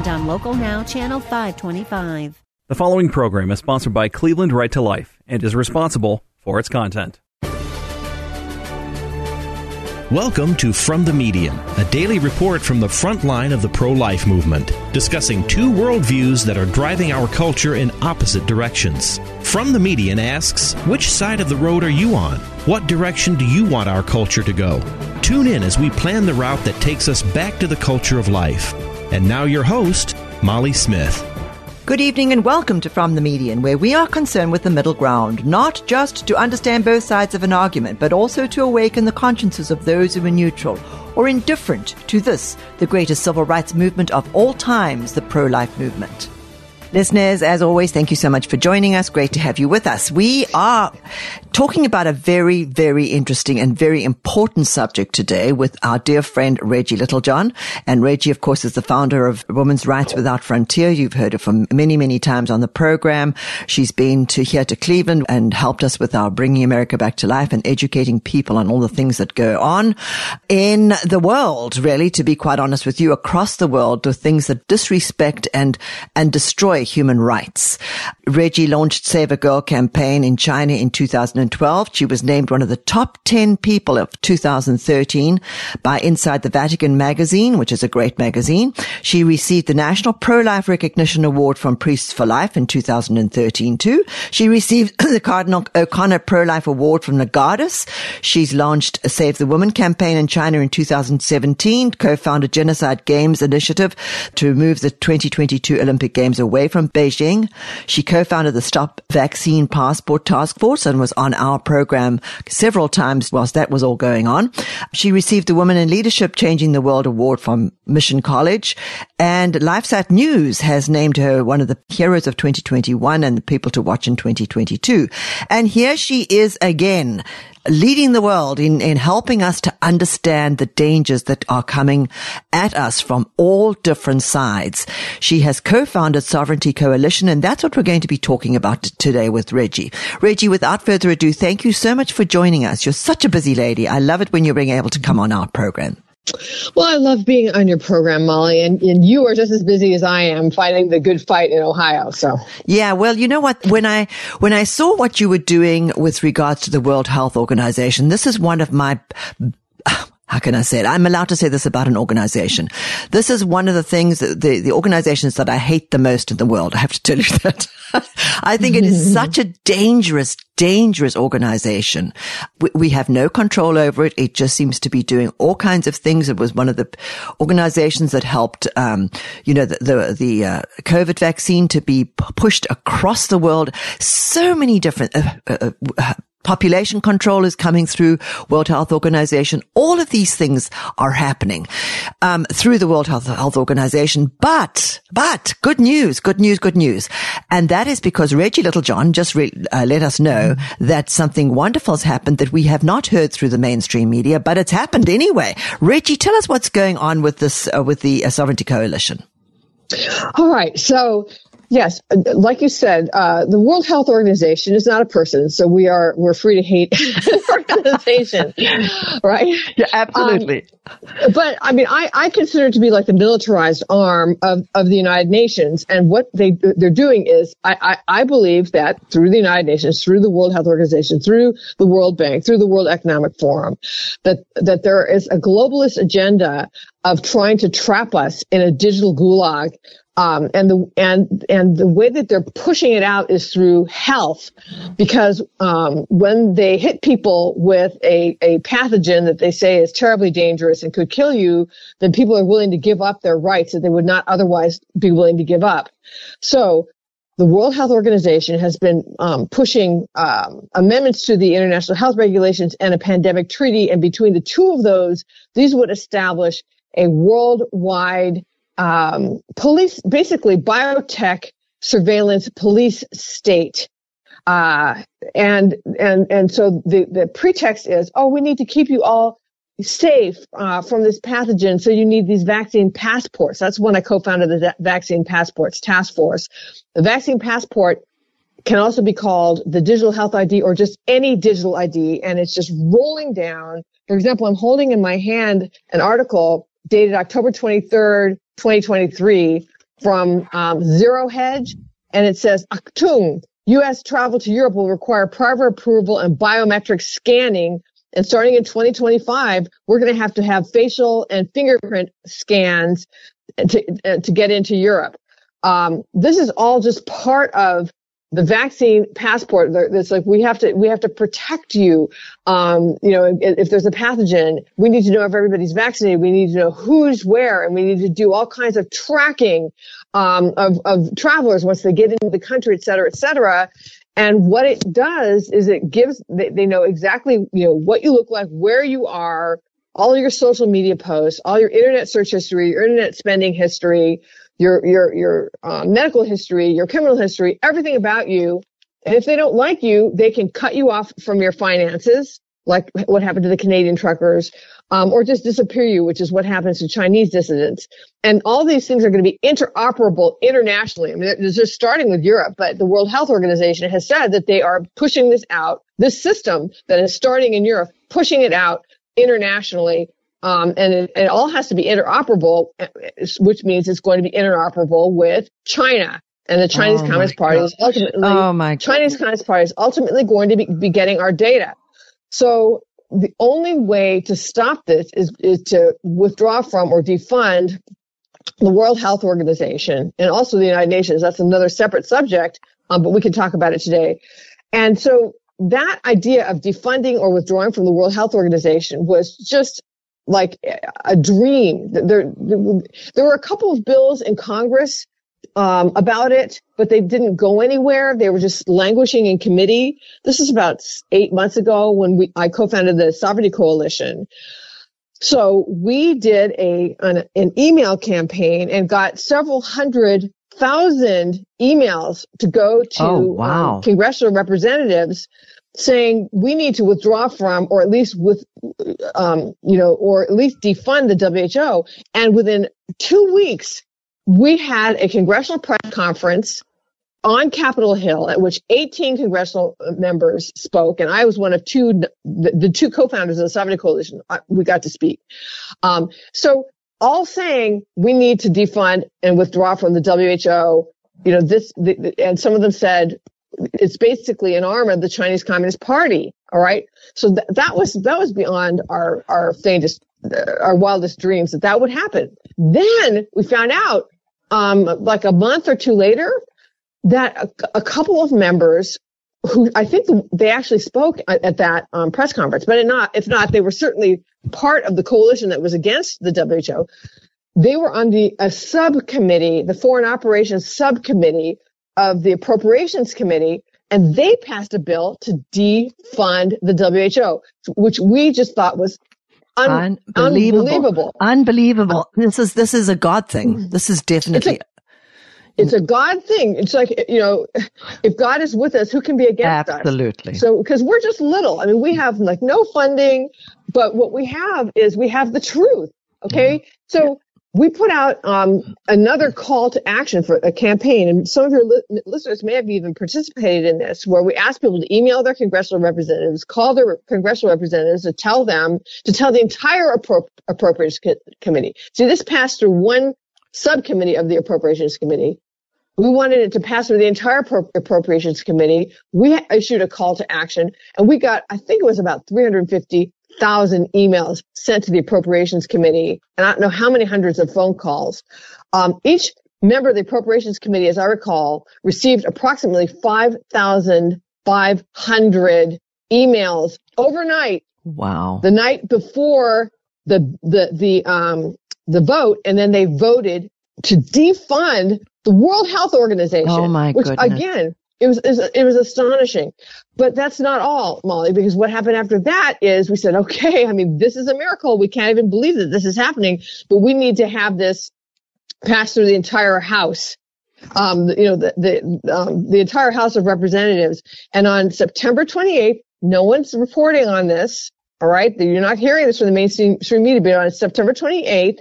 and on Local Now, Channel 525. The following program is sponsored by Cleveland Right to Life and is responsible for its content. Welcome to From the Median, a daily report from the front line of the pro life movement, discussing two worldviews that are driving our culture in opposite directions. From the Median asks, Which side of the road are you on? What direction do you want our culture to go? Tune in as we plan the route that takes us back to the culture of life. And now, your host, Molly Smith. Good evening and welcome to From the Median, where we are concerned with the middle ground, not just to understand both sides of an argument, but also to awaken the consciences of those who are neutral or indifferent to this, the greatest civil rights movement of all times, the pro life movement. Listeners, as always, thank you so much for joining us. Great to have you with us. We are talking about a very, very interesting and very important subject today with our dear friend Reggie Littlejohn. And Reggie, of course, is the founder of Women's Rights Without Frontier. You've heard her from many, many times on the program. She's been to here to Cleveland and helped us with our Bringing America Back to Life and educating people on all the things that go on in the world, really, to be quite honest with you, across the world, the things that disrespect and, and destroy human rights. Reggie launched Save a Girl campaign in China in 2012. She was named one of the top 10 people of 2013 by Inside the Vatican magazine, which is a great magazine. She received the National Pro-Life Recognition Award from Priests for Life in 2013 too. She received the Cardinal O'Connor Pro-Life Award from the Goddess. She's launched a Save the Woman campaign in China in 2017, co-founded Genocide Games Initiative to move the 2022 Olympic Games away from Beijing. She co-founded the Stop Vaccine Passport Task Force and was on our program several times whilst that was all going on. She received the Women in Leadership Changing the World Award from Mission College and LifeSite News has named her one of the heroes of 2021 and the people to watch in 2022. And here she is again leading the world in, in helping us to understand the dangers that are coming at us from all different sides. She has co-founded Sovereignty Coalition, and that's what we're going to be talking about today with Reggie. Reggie, without further ado, thank you so much for joining us. You're such a busy lady. I love it when you're being able to come on our program. Well, I love being on your program, Molly, and, and you are just as busy as I am fighting the good fight in Ohio. So yeah, well, you know what? When I when I saw what you were doing with regards to the World Health Organization, this is one of my how can I say it? I'm allowed to say this about an organization. This is one of the things that the, the organizations that I hate the most in the world. I have to tell you that. I think it is such a dangerous, dangerous organization. We, we, have no control over it. It just seems to be doing all kinds of things. It was one of the organizations that helped, um, you know, the, the, the uh, COVID vaccine to be pushed across the world. So many different, uh, uh, uh Population control is coming through World Health Organization. All of these things are happening um, through the World Health, Health Organization. But, but good news, good news, good news, and that is because Reggie Littlejohn just re- uh, let us know that something wonderful has happened that we have not heard through the mainstream media, but it's happened anyway. Reggie, tell us what's going on with this uh, with the uh, Sovereignty Coalition. All right, so Yes, like you said, uh, the World Health Organization is not a person, so we are we're free to hate organization, right? Yeah, absolutely. Um, but I mean, I, I consider it to be like the militarized arm of, of the United Nations, and what they they're doing is, I, I I believe that through the United Nations, through the World Health Organization, through the World Bank, through the World Economic Forum, that that there is a globalist agenda of trying to trap us in a digital gulag um, and the and and the way that they're pushing it out is through health, because um, when they hit people with a a pathogen that they say is terribly dangerous and could kill you, then people are willing to give up their rights that they would not otherwise be willing to give up. So the World Health Organization has been um, pushing um, amendments to the international health regulations and a pandemic treaty, and between the two of those, these would establish a worldwide um, police, basically biotech surveillance police state. Uh, and, and, and so the, the pretext is, oh, we need to keep you all safe uh, from this pathogen. So you need these vaccine passports. That's when I co-founded the vaccine passports task force. The vaccine passport can also be called the digital health ID or just any digital ID. And it's just rolling down. For example, I'm holding in my hand an article dated October 23rd, 2023 from um, Zero Hedge. And it says, Achtung, U.S. travel to Europe will require prior approval and biometric scanning. And starting in 2025, we're going to have to have facial and fingerprint scans to, uh, to get into Europe. Um, this is all just part of the vaccine passport that's like we have to we have to protect you um, you know if, if, there's a pathogen we need to know if everybody's vaccinated we need to know who's where and we need to do all kinds of tracking um, of, of travelers once they get into the country et cetera et cetera. And what it does is it gives they, they know exactly you know what you look like where you are all your social media posts all your internet search history your internet spending history your your your uh, medical history, your criminal history, everything about you. And if they don't like you, they can cut you off from your finances, like what happened to the Canadian truckers, um, or just disappear you, which is what happens to Chinese dissidents. And all these things are going to be interoperable internationally. I mean, it's just starting with Europe, but the World Health Organization has said that they are pushing this out, this system that is starting in Europe, pushing it out internationally um, and it, it, all has to be interoperable, which means it's going to be interoperable with China. And the Chinese oh Communist Party is ultimately, oh my Chinese Communist Party is ultimately going to be, be getting our data. So the only way to stop this is, is to withdraw from or defund the World Health Organization and also the United Nations. That's another separate subject, um, but we can talk about it today. And so that idea of defunding or withdrawing from the World Health Organization was just like a dream. There, there were a couple of bills in Congress um, about it, but they didn't go anywhere. They were just languishing in committee. This is about eight months ago when we I co-founded the Sovereignty Coalition. So we did a an, an email campaign and got several hundred thousand emails to go to oh, wow. um, congressional representatives saying we need to withdraw from, or at least with, um, you know, or at least defund the WHO. And within two weeks, we had a congressional press conference on Capitol Hill at which 18 congressional members spoke, and I was one of two, the, the two co-founders of the Sovereignty Coalition. We got to speak. Um, so all saying we need to defund and withdraw from the WHO. You know, this, the, the, and some of them said it's basically an arm of the Chinese Communist Party. All right. So th- that was, that was beyond our, our faintest, uh, our wildest dreams that that would happen. Then we found out, um, like a month or two later that a, a couple of members who I think they actually spoke at, at that um, press conference, but if not, if not, they were certainly part of the coalition that was against the WHO. They were on the a subcommittee, the Foreign Operations Subcommittee of the Appropriations Committee, and they passed a bill to defund the WHO, which we just thought was un- unbelievable. unbelievable. Unbelievable. This is this is a God thing. This is definitely. It's a, it's a God thing. It's like, you know, if God is with us, who can be against Absolutely. us? Absolutely. So, because we're just little. I mean, we have like no funding, but what we have is we have the truth. Okay. Mm-hmm. So we put out um, another call to action for a campaign, and some of your li- listeners may have even participated in this, where we asked people to email their congressional representatives, call their congressional representatives to tell them to tell the entire appro- appropriations co- committee. See, this passed through one subcommittee of the appropriations committee. We wanted it to pass through the entire Appro- appropriations committee. We issued a call to action, and we got, I think it was about 350 thousand emails sent to the appropriations committee, and I don't know how many hundreds of phone calls. Um, each member of the appropriations committee, as I recall, received approximately five thousand five hundred emails overnight. Wow! The night before the the the um the vote, and then they voted to defund the World Health Organization. Oh my which goodness. again it was, it was astonishing. But that's not all, Molly, because what happened after that is we said, okay, I mean, this is a miracle. We can't even believe that this is happening, but we need to have this pass through the entire house. um, you know, the the, um, the entire House of Representatives. And on September 28th, no one's reporting on this. All right, you're not hearing this from the mainstream media, but on September 28th,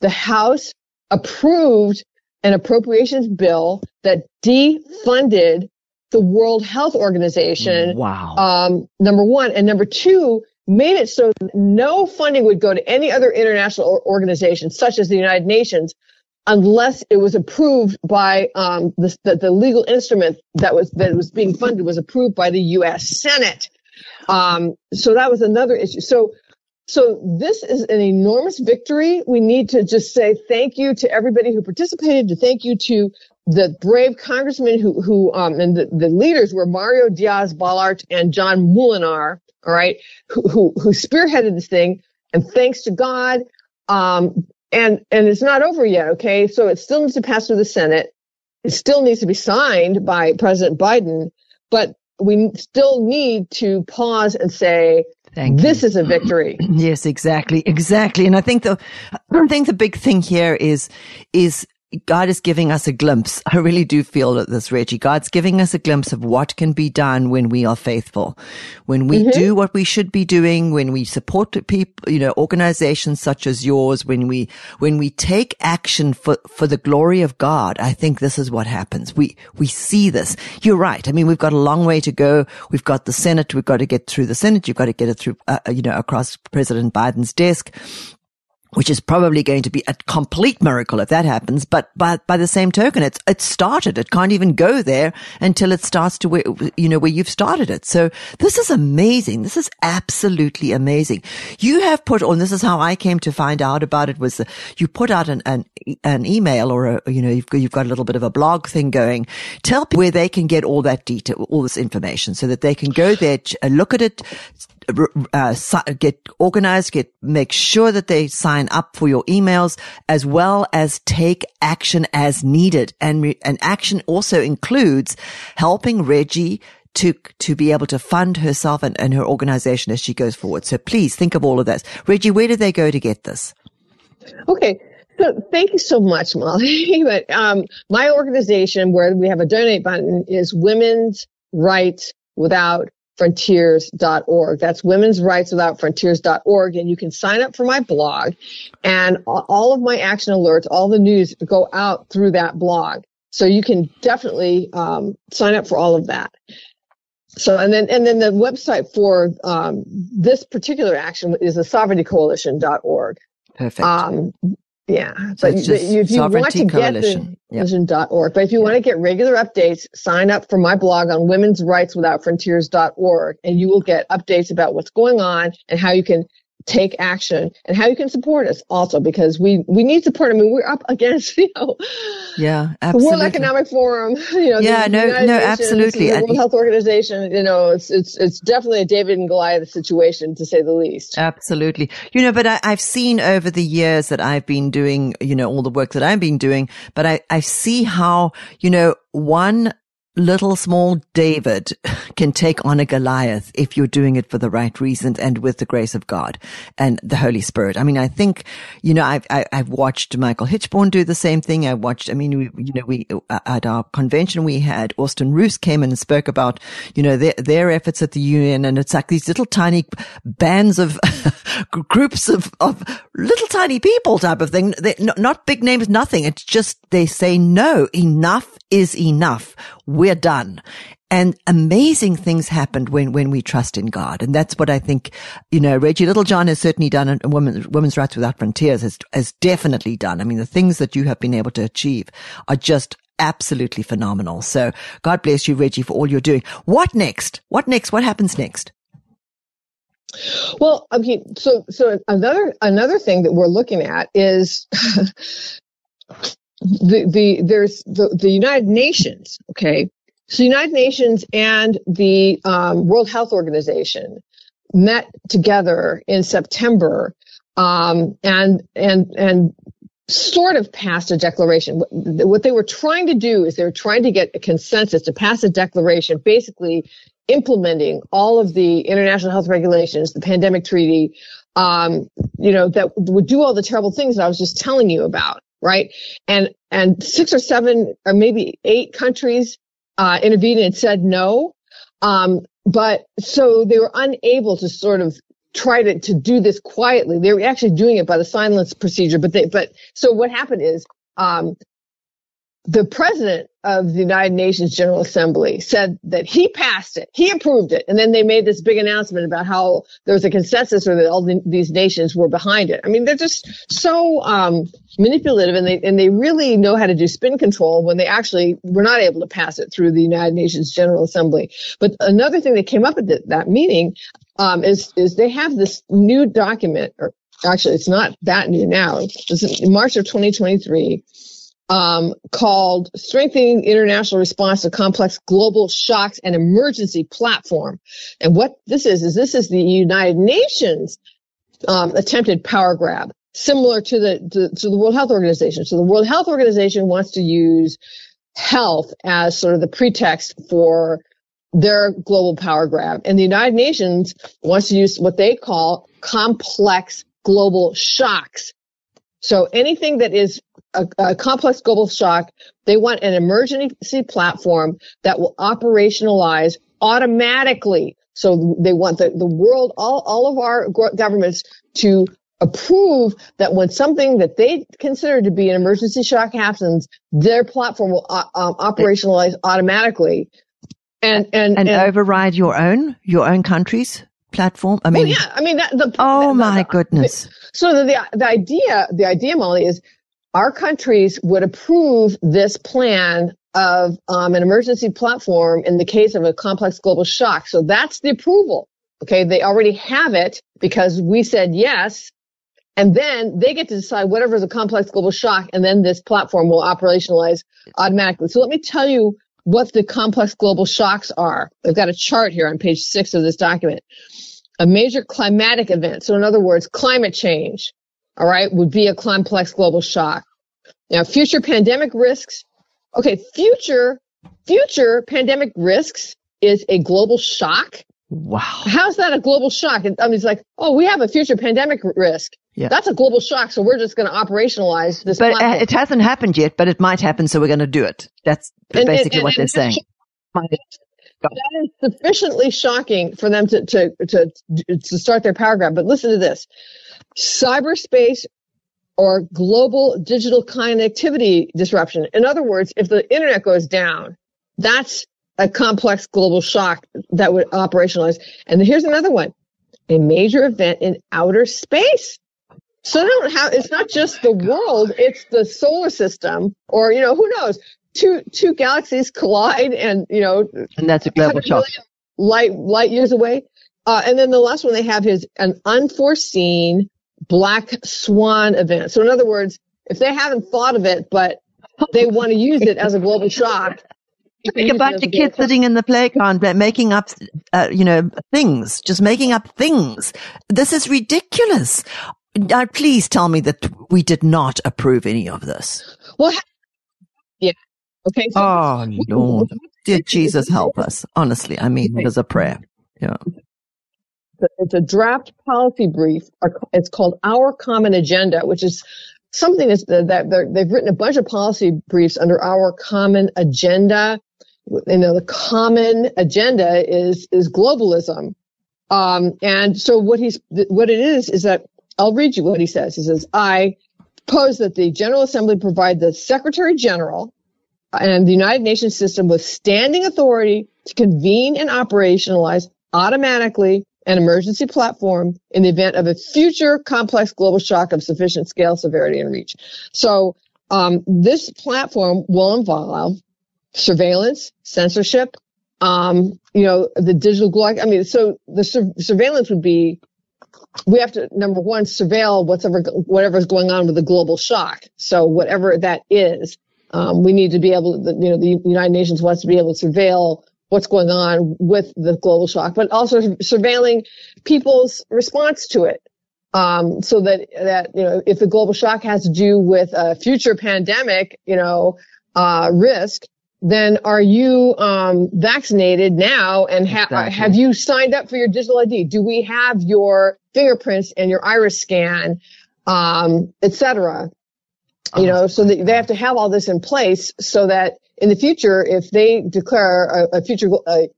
the House approved an appropriations bill that defunded the World Health Organization. Wow. Um, number one. And number two, made it so no funding would go to any other international organization, such as the United Nations, unless it was approved by um, the, the, the, legal instrument that was that was being funded was approved by the U.S. Senate. Um, so that was another issue. So so this is an enormous victory. We need to just say thank you to everybody who participated. To thank you to the brave congressmen who who um, and the, the leaders were Mario Diaz Balart and John Moolenaar. All right, who who, who spearheaded this thing. And thanks to God, um, and and it's not over yet. Okay, so it still needs to pass through the Senate. It still needs to be signed by President Biden, but we still need to pause and say, Thank this you. is a victory. Yes, exactly, exactly. And I think the, I think the big thing here is, is God is giving us a glimpse. I really do feel that this, Reggie. God's giving us a glimpse of what can be done when we are faithful, when we mm-hmm. do what we should be doing, when we support people, you know, organizations such as yours, when we, when we take action for, for the glory of God. I think this is what happens. We, we see this. You're right. I mean, we've got a long way to go. We've got the Senate. We've got to get through the Senate. You've got to get it through, uh, you know, across President Biden's desk which is probably going to be a complete miracle if that happens. But by, by the same token, it's, it started. It can't even go there until it starts to where, you know, where you've started it. So this is amazing. This is absolutely amazing. You have put on, this is how I came to find out about it was you put out an, an, an email or a, you know, you've, you've got a little bit of a blog thing going. Tell people where they can get all that detail, all this information so that they can go there, look at it, uh, get organized, get, make sure that they sign up for your emails as well as take action as needed. And, re- and action also includes helping Reggie to to be able to fund herself and, and her organization as she goes forward. So please think of all of this. Reggie, where do they go to get this? Okay. So thank you so much, Molly. but um, my organization, where we have a donate button, is Women's Rights Without frontiers.org. That's women's rights without frontiers.org. And you can sign up for my blog and all of my action alerts, all the news go out through that blog. So you can definitely um, sign up for all of that. So and then and then the website for um, this particular action is the sovereignty sovereigntycoalition.org. Perfect. Um, yeah, so but, if you want to Coalition. get. .org, but if you want to get regular updates, sign up for my blog on women's rights without frontiers.org and you will get updates about what's going on and how you can take action and how you can support us also because we we need support. I mean, we're up against you know, yeah, absolutely. the World Economic Forum, you know, yeah, no, no, Nations, absolutely, the World Health Organization. You know, it's it's it's definitely a David and Goliath situation to say the least. Absolutely, you know, but I, I've seen over the years that I've been doing, you know, all the work that I've been doing, but I I see how you know one little small David can take on a Goliath if you're doing it for the right reasons and with the grace of God and the Holy Spirit. I mean, I think, you know, I've, I, i have watched Michael Hichborn do the same thing. I watched, I mean, we, you know, we, uh, at our convention, we had Austin Ruse came in and spoke about, you know, their, their efforts at the union. And it's like these little tiny bands of groups of, of little tiny people type of thing. They're not big names, nothing. It's just they say, no, enough is enough. We're done. And amazing things happened when, when we trust in God. And that's what I think, you know, Reggie Littlejohn has certainly done and Women, Women's Rights Without Frontiers has, has definitely done. I mean, the things that you have been able to achieve are just absolutely phenomenal. So God bless you, Reggie, for all you're doing. What next? What next? What happens next? Well, I mean, so so another another thing that we're looking at is the, the there's the, the United Nations, okay? So the United Nations and the um, World Health Organization met together in September um, and and and sort of passed a declaration. What they were trying to do is they were trying to get a consensus to pass a declaration, basically implementing all of the international health regulations, the pandemic treaty, um, you know, that would do all the terrible things that I was just telling you about. Right? And and six or seven or maybe eight countries uh, intervened and said no. Um, but so they were unable to sort of try to, to do this quietly. They were actually doing it by the silence procedure. But they but so what happened is um, the president of the United Nations General Assembly said that he passed it, he approved it, and then they made this big announcement about how there was a consensus or that all the, these nations were behind it. I mean, they're just so um, manipulative, and they and they really know how to do spin control when they actually were not able to pass it through the United Nations General Assembly. But another thing that came up at the, that meeting um, is is they have this new document, or actually, it's not that new now. It's in March of 2023 um, called Strengthening International Response to Complex Global Shocks and Emergency Platform. And what this is, is this is the United Nations um, attempted power grab, similar to the to, to the World Health Organization. So the World Health Organization wants to use health as sort of the pretext for their global power grab. And the United Nations wants to use what they call complex global shocks. So anything that is a, a, complex global shock. They want an emergency platform that will operationalize automatically. So they want the, the world, all, all of our governments to approve that when something that they consider to be an emergency shock happens, their platform will uh, um, operationalize automatically. And, and, and, and, override your own, your own country's platform. I mean, well, yeah, I mean, that, the, oh the, my the, goodness. So the, the, the idea, the idea, Molly, is our countries would approve this plan of um, an emergency platform in the case of a complex global shock. So that's the approval. Okay. They already have it because we said yes. And then they get to decide whatever is a complex global shock. And then this platform will operationalize automatically. So let me tell you what the complex global shocks are. I've got a chart here on page six of this document. A major climatic event. So in other words, climate change, all right, would be a complex global shock. Now, future pandemic risks. Okay, future, future pandemic risks is a global shock. Wow. How's that a global shock? I mean, it's like, oh, we have a future pandemic risk. Yeah. That's a global shock. So we're just going to operationalize this. But platform. Uh, it hasn't happened yet, but it might happen. So we're going to do it. That's and, basically and, and, what they're saying. That is sufficiently shocking for them to, to, to, to start their power grab. But listen to this. Cyberspace or global digital connectivity disruption. In other words, if the internet goes down, that's a complex global shock that would operationalize. And here's another one, a major event in outer space. So how, it's not just the world, it's the solar system or, you know, who knows? Two, two galaxies collide and, you know, and that's a global shock. Light, light years away. Uh, and then the last one they have is an unforeseen black swan event. So in other words, if they haven't thought of it, but they want to use it as a global shock. Think about the kids sitting in the playground making up, uh, you know, things, just making up things. This is ridiculous. Now, please tell me that we did not approve any of this. Well, yeah. Okay. So oh, Lord. Dear Jesus, help us. Honestly, I mean, it is a prayer. Yeah it's a draft policy brief. It's called Our Common Agenda, which is something that's, that they've written a bunch of policy briefs under Our Common Agenda. You know, the common agenda is is globalism. Um, and so what he's what it is is that I'll read you what he says. He says, "I propose that the General Assembly provide the Secretary General and the United Nations system with standing authority to convene and operationalize automatically an emergency platform in the event of a future complex global shock of sufficient scale, severity, and reach. So um, this platform will involve surveillance, censorship, um, you know, the digital global. I mean, so the sur- surveillance would be we have to number one surveil whatever whatever's going on with the global shock. So whatever that is, um, we need to be able to, you know, the United Nations wants to be able to surveil what's going on with the global shock, but also surveilling people's response to it. Um, so that, that, you know, if the global shock has to do with a future pandemic, you know, uh, risk, then are you, um, vaccinated now and ha- exactly. have you signed up for your digital ID? Do we have your fingerprints and your iris scan, um, et cetera? You know, so that they have to have all this in place so that in the future, if they declare a, a future a,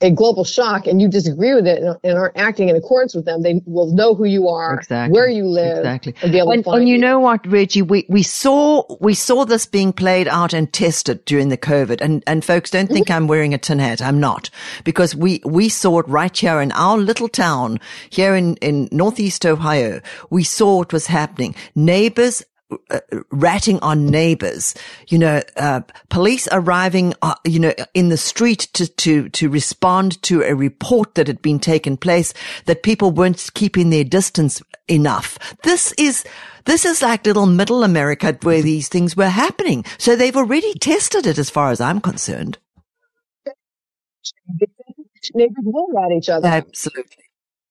a global shock and you disagree with it and, and, aren't acting in accordance with them, they will know who you are, exactly. where you live, exactly. and be able and, to find and you, you. know what, Reggie, we, we saw we saw this being played out and tested during the COVID. And and folks, don't think Mm-hmm. I'm wearing a tin hat. I'm not, because we we saw it right here in our little town here in in northeast Ohio. We saw what was happening. Neighbors uh, ratting on neighbors, you know, uh, police arriving, uh, you know, in the street to, to, to respond to a report that had been taken place that people weren't keeping their distance enough. This is, this is like little middle America where these things were happening. So they've already tested it as far as I'm concerned. Neighbors will rat each other. Absolutely.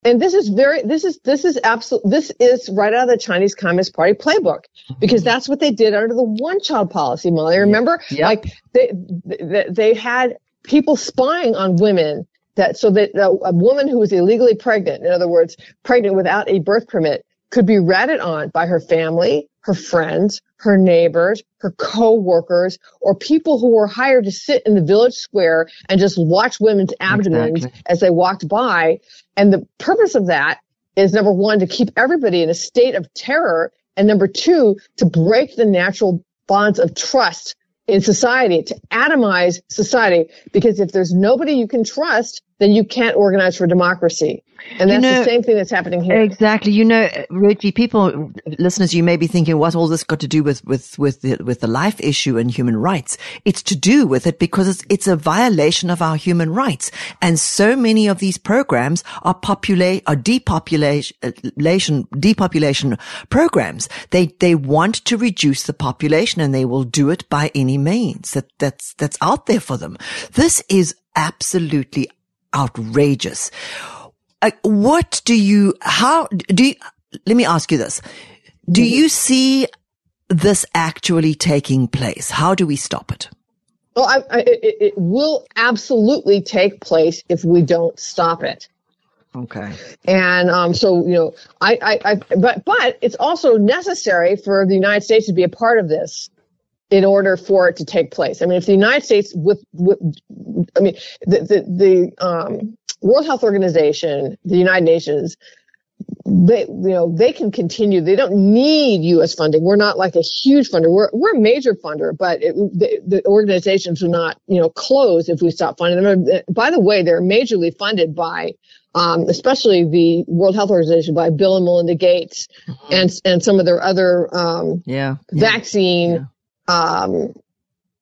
And this is very, this is, this is absolute, this is right out of the Chinese Communist Party playbook because that's what they did under the one child policy, Molly. Remember? Yep. Like they, they, they had people spying on women that, so that a, a woman who was illegally pregnant, in other words, pregnant without a birth permit, could be ratted on by her family, her friends, her neighbors, her co-workers, or people who were hired to sit in the village square and just watch women's abdomens Exactly. as they walked by. And the purpose of that is number one, to keep everybody in a state of terror. And number two, to break the natural bonds of trust in society, to atomize society. Because if there's nobody you can trust, then you can't organize for democracy. And You that's know- the same thing that's happening here. Exactly. You know, Reggie, people, listeners, you may be thinking, what's all this got to do with, with, with the, with the life issue and human rights? It's to do with it because it's, it's a violation of our human rights. And so many of these programs are populate, are depopulation, depopulation programs. They, they want to reduce the population and they will do it by any means that, that's, that's out there for them. This is absolutely outrageous. What do you, how do you, let me ask you this. Do you see this actually taking place? How do we stop it? Well, I, I, it, it will absolutely take place if we don't stop it. Okay. And um, so, you know, I, I, I, but, but it's also necessary for the United States to be a part of this in order for it to take place. I mean, if the United States with, with I mean, the, the, the um, World Health Organization, the United Nations, they, you know, they can continue. They don't need U.S. funding. We're not like a huge funder. We're, we're a major funder, but it, the, the organizations will not, you know, close if we stop funding them. By the way, they're majorly funded by, um, especially the World Health Organization by Bill and Melinda Gates and, and some of their other, um, Yeah. yeah. Um,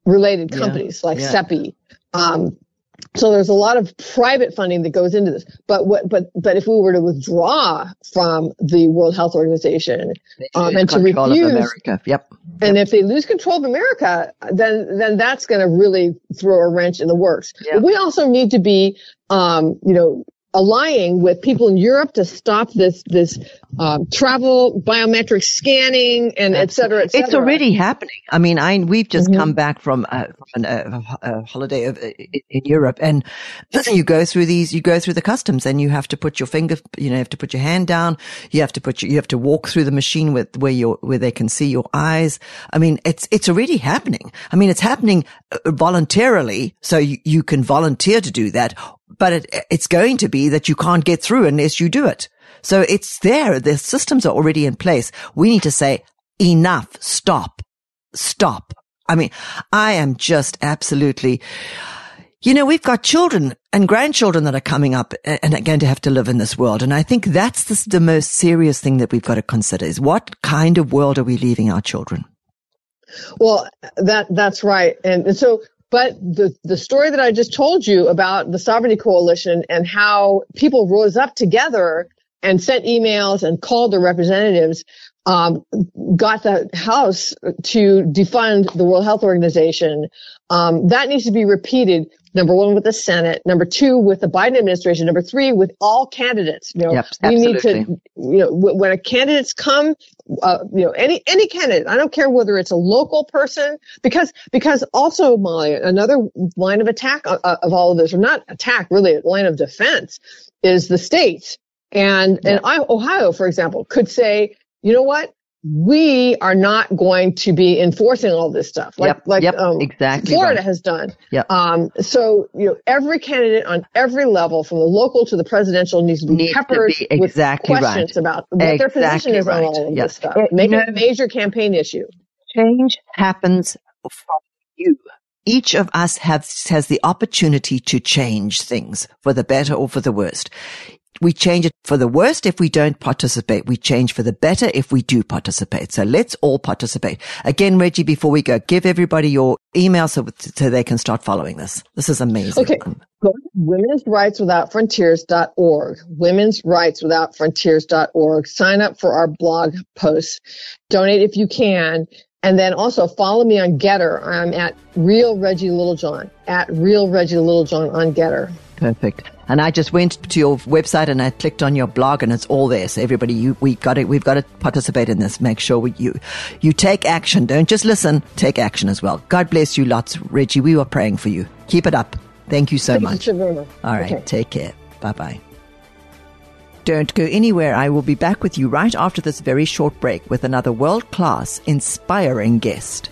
related Yeah. companies like Yeah. CEPI. Um, so there's a lot of private funding that goes into this. But what, but, but if we were to withdraw from the World Health Organization, um, and to refuse, America. Yep. and if they lose control of America, then, then that's going to really throw a wrench in the works. Yeah. But we also need to be, um, you know, allying with people in Europe to stop this, this, um, travel biometric scanning and et cetera, et cetera. It's already happening. I mean, I we've just Mhm. come back from a, from an, a, a holiday of, in in Europe, and you go through these. You go through the customs, and you have to put your finger. You know, you have to put your hand down. You have to put. Your, you have to walk through the machine with where you where they can see your eyes. I mean, it's it's already happening. I mean, it's happening uh, voluntarily, so you, you can volunteer to do that. But it, it's going to be that you can't get through unless you do it. So it's there. The systems are already in place. We need to say enough. Stop. Stop. I mean, I am just absolutely, you know, we've got children and grandchildren that are coming up and are going to have to live in this world. And I think that's the, the most serious thing that we've got to consider is what kind of world are we leaving our children? Well, that that's right, and, and so, but the the story that I just told you about the Sovereignty Coalition and how people rose up together and sent emails and called their representatives, um, got the House to defund the World Health Organization. Um, that needs to be repeated. Number one with the Senate. Number two with the Biden administration. Number three with all candidates. You know, Yep, we need to, you know, when a candidates come, uh, you know, any any candidate. I don't care whether it's a local person, because because also Molly, another line of attack uh, uh, of all of this, or not attack, really, a line of defense, is the states. And and I, Ohio, for example, could say, you know what? We are not going to be enforcing all this stuff like Yep, like yep, um, exactly Florida right. has done. Yep. Um, so you know every candidate on every level, from the local to the presidential, needs to be Needs to peppered be with exactly right. questions about what their position is right. on all of Yep. this stuff. Uh, Make no- it a major campaign issue. change happens from you. Each of us has, has the opportunity to change things for the better or for the worst. We change it for the worst if we don't participate. We change for the better if we do participate. So let's all participate. Again, Reggie, before we go, give everybody your email so, so they can start following this. This is amazing. Okay. Go to women's rights without frontiers.org. Women's rights without frontiers.org. Sign up for our blog posts. Donate if you can. And then also follow me on Gettr. I'm at Real Reggie Littlejohn. At Real Reggie Littlejohn on Gettr. Perfect. And I just went to your website and I clicked on your blog and it's all there. So everybody, you, we got it. We've got to participate in this. Make sure we, you, you take action. Don't just listen. Take action as well. God bless you lots, Reggie. We were praying for you. Keep it up. Thank you so Thank much. you very much. All right. Okay. Take care. Bye bye. Don't go anywhere. I will be back with you right after this very short break with another world class, inspiring guest.